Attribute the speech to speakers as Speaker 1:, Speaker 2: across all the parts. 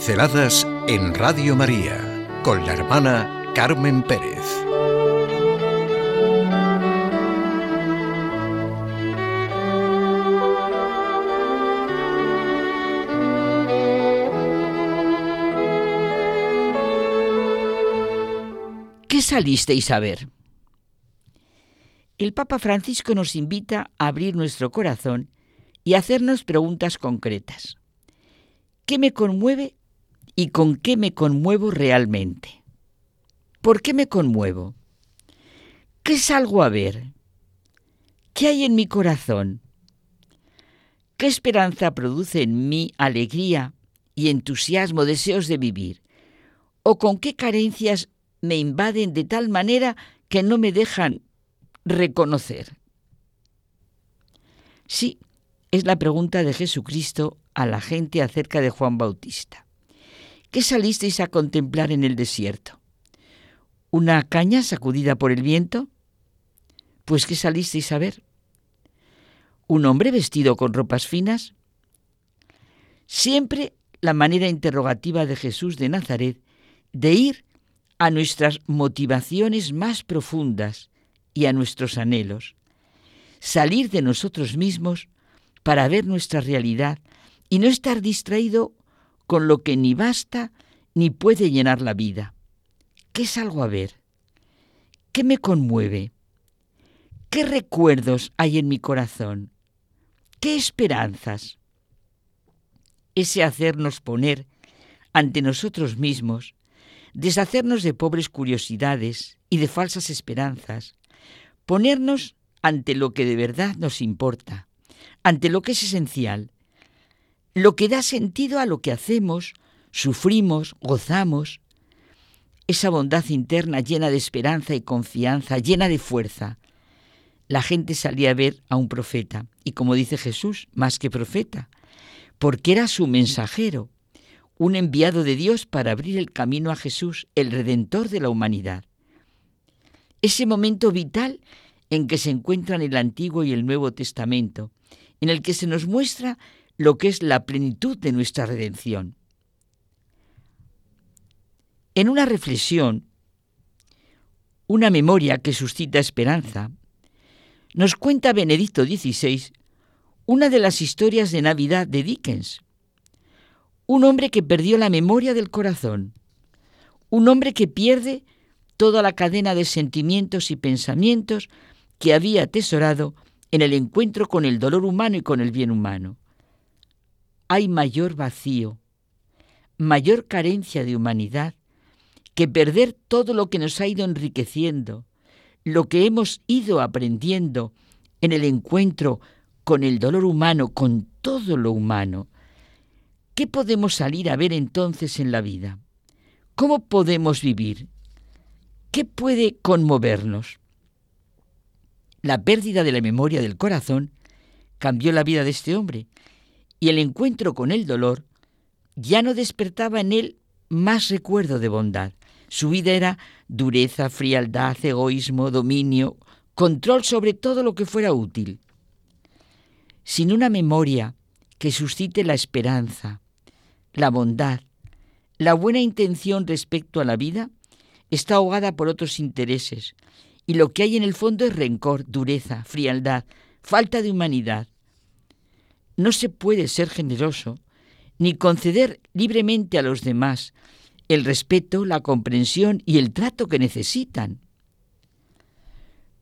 Speaker 1: Pinceladas en Radio María con la hermana Carmen Pérez.
Speaker 2: ¿Qué salisteis a ver? El Papa Francisco nos invita a abrir nuestro corazón y hacernos preguntas concretas. ¿Qué me conmueve y con qué me conmuevo realmente? ¿Por qué me conmuevo? ¿Qué salgo a ver? ¿Qué hay en mi corazón? ¿Qué esperanza produce en mí alegría y entusiasmo, deseos de vivir? ¿O con qué carencias me invaden de tal manera que no me dejan reconocer? Sí, es la pregunta de Jesucristo a la gente acerca de Juan Bautista. ¿Qué salisteis a contemplar en el desierto? ¿Una caña sacudida por el viento? Pues ¿qué salisteis a ver? ¿Un hombre vestido con ropas finas? Siempre la manera interrogativa de Jesús de Nazaret de ir a nuestras motivaciones más profundas y a nuestros anhelos, salir de nosotros mismos para ver nuestra realidad y no estar distraído con lo que ni basta ni puede llenar la vida. ¿Qué salgo a ver? ¿Qué me conmueve? ¿Qué recuerdos hay en mi corazón? ¿Qué esperanzas? Ese hacernos poner ante nosotros mismos, deshacernos de pobres curiosidades y de falsas esperanzas, ponernos ante lo que de verdad nos importa, ante lo que es esencial, lo que da sentido a lo que hacemos, sufrimos, gozamos, esa bondad interna llena de esperanza y confianza, llena de fuerza. La gente salía a ver a un profeta, y como dice Jesús, más que profeta, porque era su mensajero, un enviado de Dios para abrir el camino a Jesús, el redentor de la humanidad. Ese momento vital en que se encuentran el Antiguo y el Nuevo Testamento, en el que se nos muestra lo que es la plenitud de nuestra redención. En una reflexión, una memoria que suscita esperanza, nos cuenta Benedicto XVI una de las historias de Navidad de Dickens. Un hombre que perdió la memoria del corazón, un hombre que pierde toda la cadena de sentimientos y pensamientos que había atesorado en el encuentro con el dolor humano y con el bien humano. Hay mayor vacío, mayor carencia de humanidad que perder todo lo que nos ha ido enriqueciendo, lo que hemos ido aprendiendo en el encuentro con el dolor humano, con todo lo humano. ¿Qué podemos salir a ver entonces en la vida? ¿Cómo podemos vivir? ¿Qué puede conmovernos? La pérdida de la memoria del corazón cambió la vida de este hombre y el encuentro con el dolor ya no despertaba en él más recuerdo de bondad. Su vida era dureza, frialdad, egoísmo, dominio, control sobre todo lo que fuera útil. Sin una memoria que suscite la esperanza, la bondad, la buena intención respecto a la vida, está ahogada por otros intereses, y lo que hay en el fondo es rencor, dureza, frialdad, falta de humanidad. No se puede ser generoso ni conceder libremente a los demás el respeto, la comprensión y el trato que necesitan.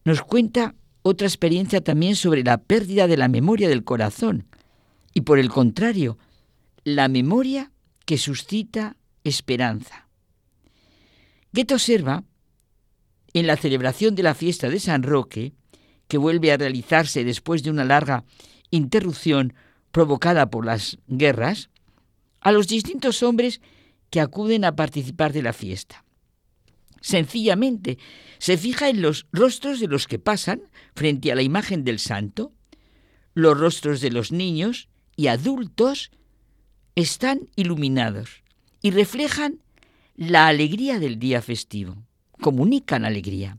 Speaker 2: Nos cuenta otra experiencia también sobre la pérdida de la memoria del corazón y por el contrario, la memoria que suscita esperanza. Goethe observa en la celebración de la fiesta de San Roque, que vuelve a realizarse después de una larga interrupción provocada por las guerras, a los distintos hombres que acuden a participar de la fiesta. Sencillamente se fija en los rostros de los que pasan frente a la imagen del santo. Los rostros de los niños y adultos están iluminados y reflejan la alegría del día festivo comunican alegría.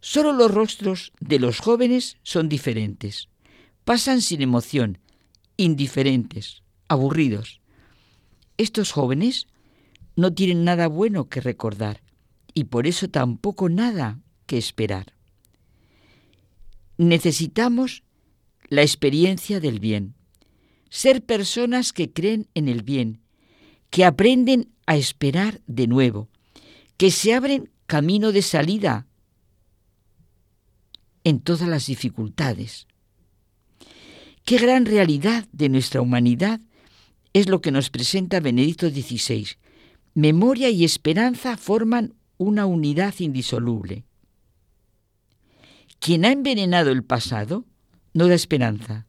Speaker 2: Solo los rostros de los jóvenes son diferentes. Pasan sin emoción, indiferentes, aburridos. Estos jóvenes no tienen nada bueno que recordar y por eso tampoco nada que esperar. Necesitamos la experiencia del bien, ser personas que creen en el bien, que aprenden a esperar de nuevo, que se abren camino de salida en todas las dificultades. Qué gran realidad de nuestra humanidad es lo que nos presenta Benedicto XVI. Memoria y esperanza forman una unidad indisoluble. Quien ha envenenado el pasado no da esperanza,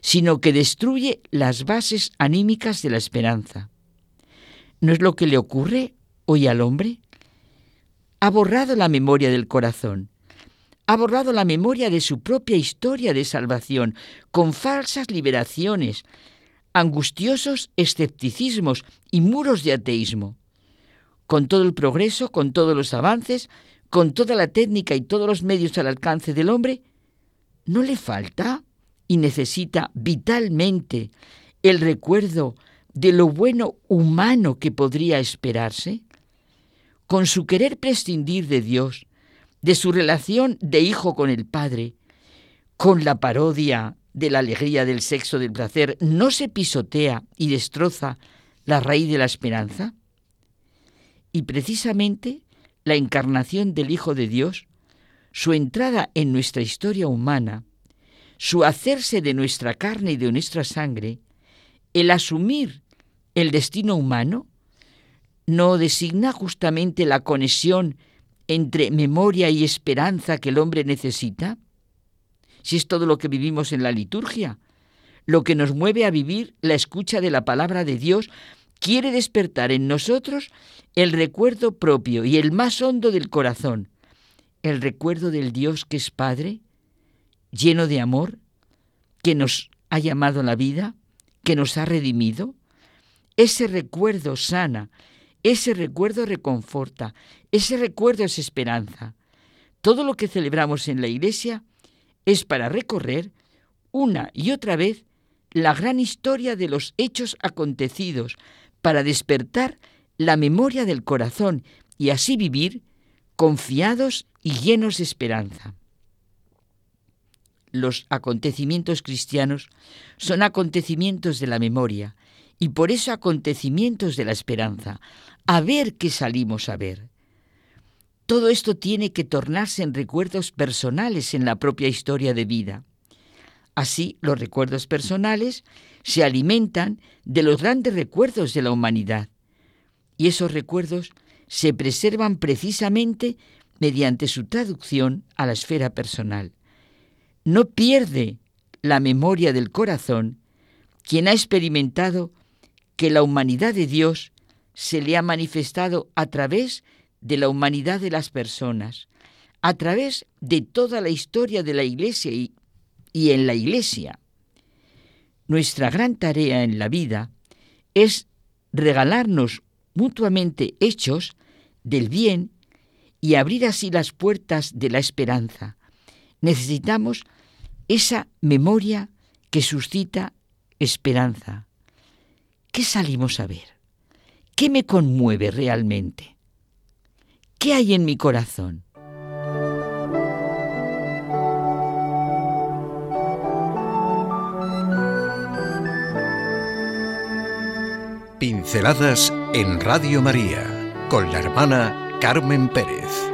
Speaker 2: sino que destruye las bases anímicas de la esperanza. ¿No es lo que le ocurre hoy al hombre? Ha borrado la memoria del corazón, ha borrado la memoria de su propia historia de salvación, con falsas liberaciones, angustiosos escepticismos y muros de ateísmo. Con todo el progreso, con todos los avances, con toda la técnica y todos los medios al alcance del hombre, ¿no le falta y necesita vitalmente el recuerdo de lo bueno humano que podría esperarse? Con su querer prescindir de Dios, de su relación de hijo con el Padre, con la parodia de la alegría del sexo del placer, ¿no se pisotea y destroza la raíz de la esperanza? Y precisamente la encarnación del Hijo de Dios, su entrada en nuestra historia humana, su hacerse de nuestra carne y de nuestra sangre, el asumir el destino humano, no designa justamente la conexión entre memoria y esperanza que el hombre necesita? Si es todo lo que vivimos en la liturgia, lo que nos mueve a vivir la escucha de la palabra de Dios, quiere despertar en nosotros el recuerdo propio y el más hondo del corazón, el recuerdo del Dios que es Padre, lleno de amor, que nos ha llamado a la vida, que nos ha redimido. Ese recuerdo sana, ese recuerdo reconforta, ese recuerdo es esperanza. Todo lo que celebramos en la iglesia es para recorrer una y otra vez la gran historia de los hechos acontecidos, para despertar la memoria del corazón y así vivir confiados y llenos de esperanza. Los acontecimientos cristianos son acontecimientos de la memoria y por eso acontecimientos de la esperanza, a ver qué salimos a ver. Todo esto tiene que tornarse en recuerdos personales en la propia historia de vida. Así, los recuerdos personales se alimentan de los grandes recuerdos de la humanidad. Y esos recuerdos se preservan precisamente mediante su traducción a la esfera personal. No pierde la memoria del corazón quien ha experimentado que la humanidad de Dios se le ha manifestado a través de la humanidad de las personas, a través de toda la historia de la Iglesia y, y en la Iglesia. Nuestra gran tarea en la vida es regalarnos mutuamente hechos del bien y abrir así las puertas de la esperanza. Necesitamos esa memoria que suscita esperanza. ¿Qué salimos a ver? ¿Qué me conmueve realmente? ¿Qué hay en mi corazón?
Speaker 1: Pinceladas en Radio María con la hermana Carmen Pérez.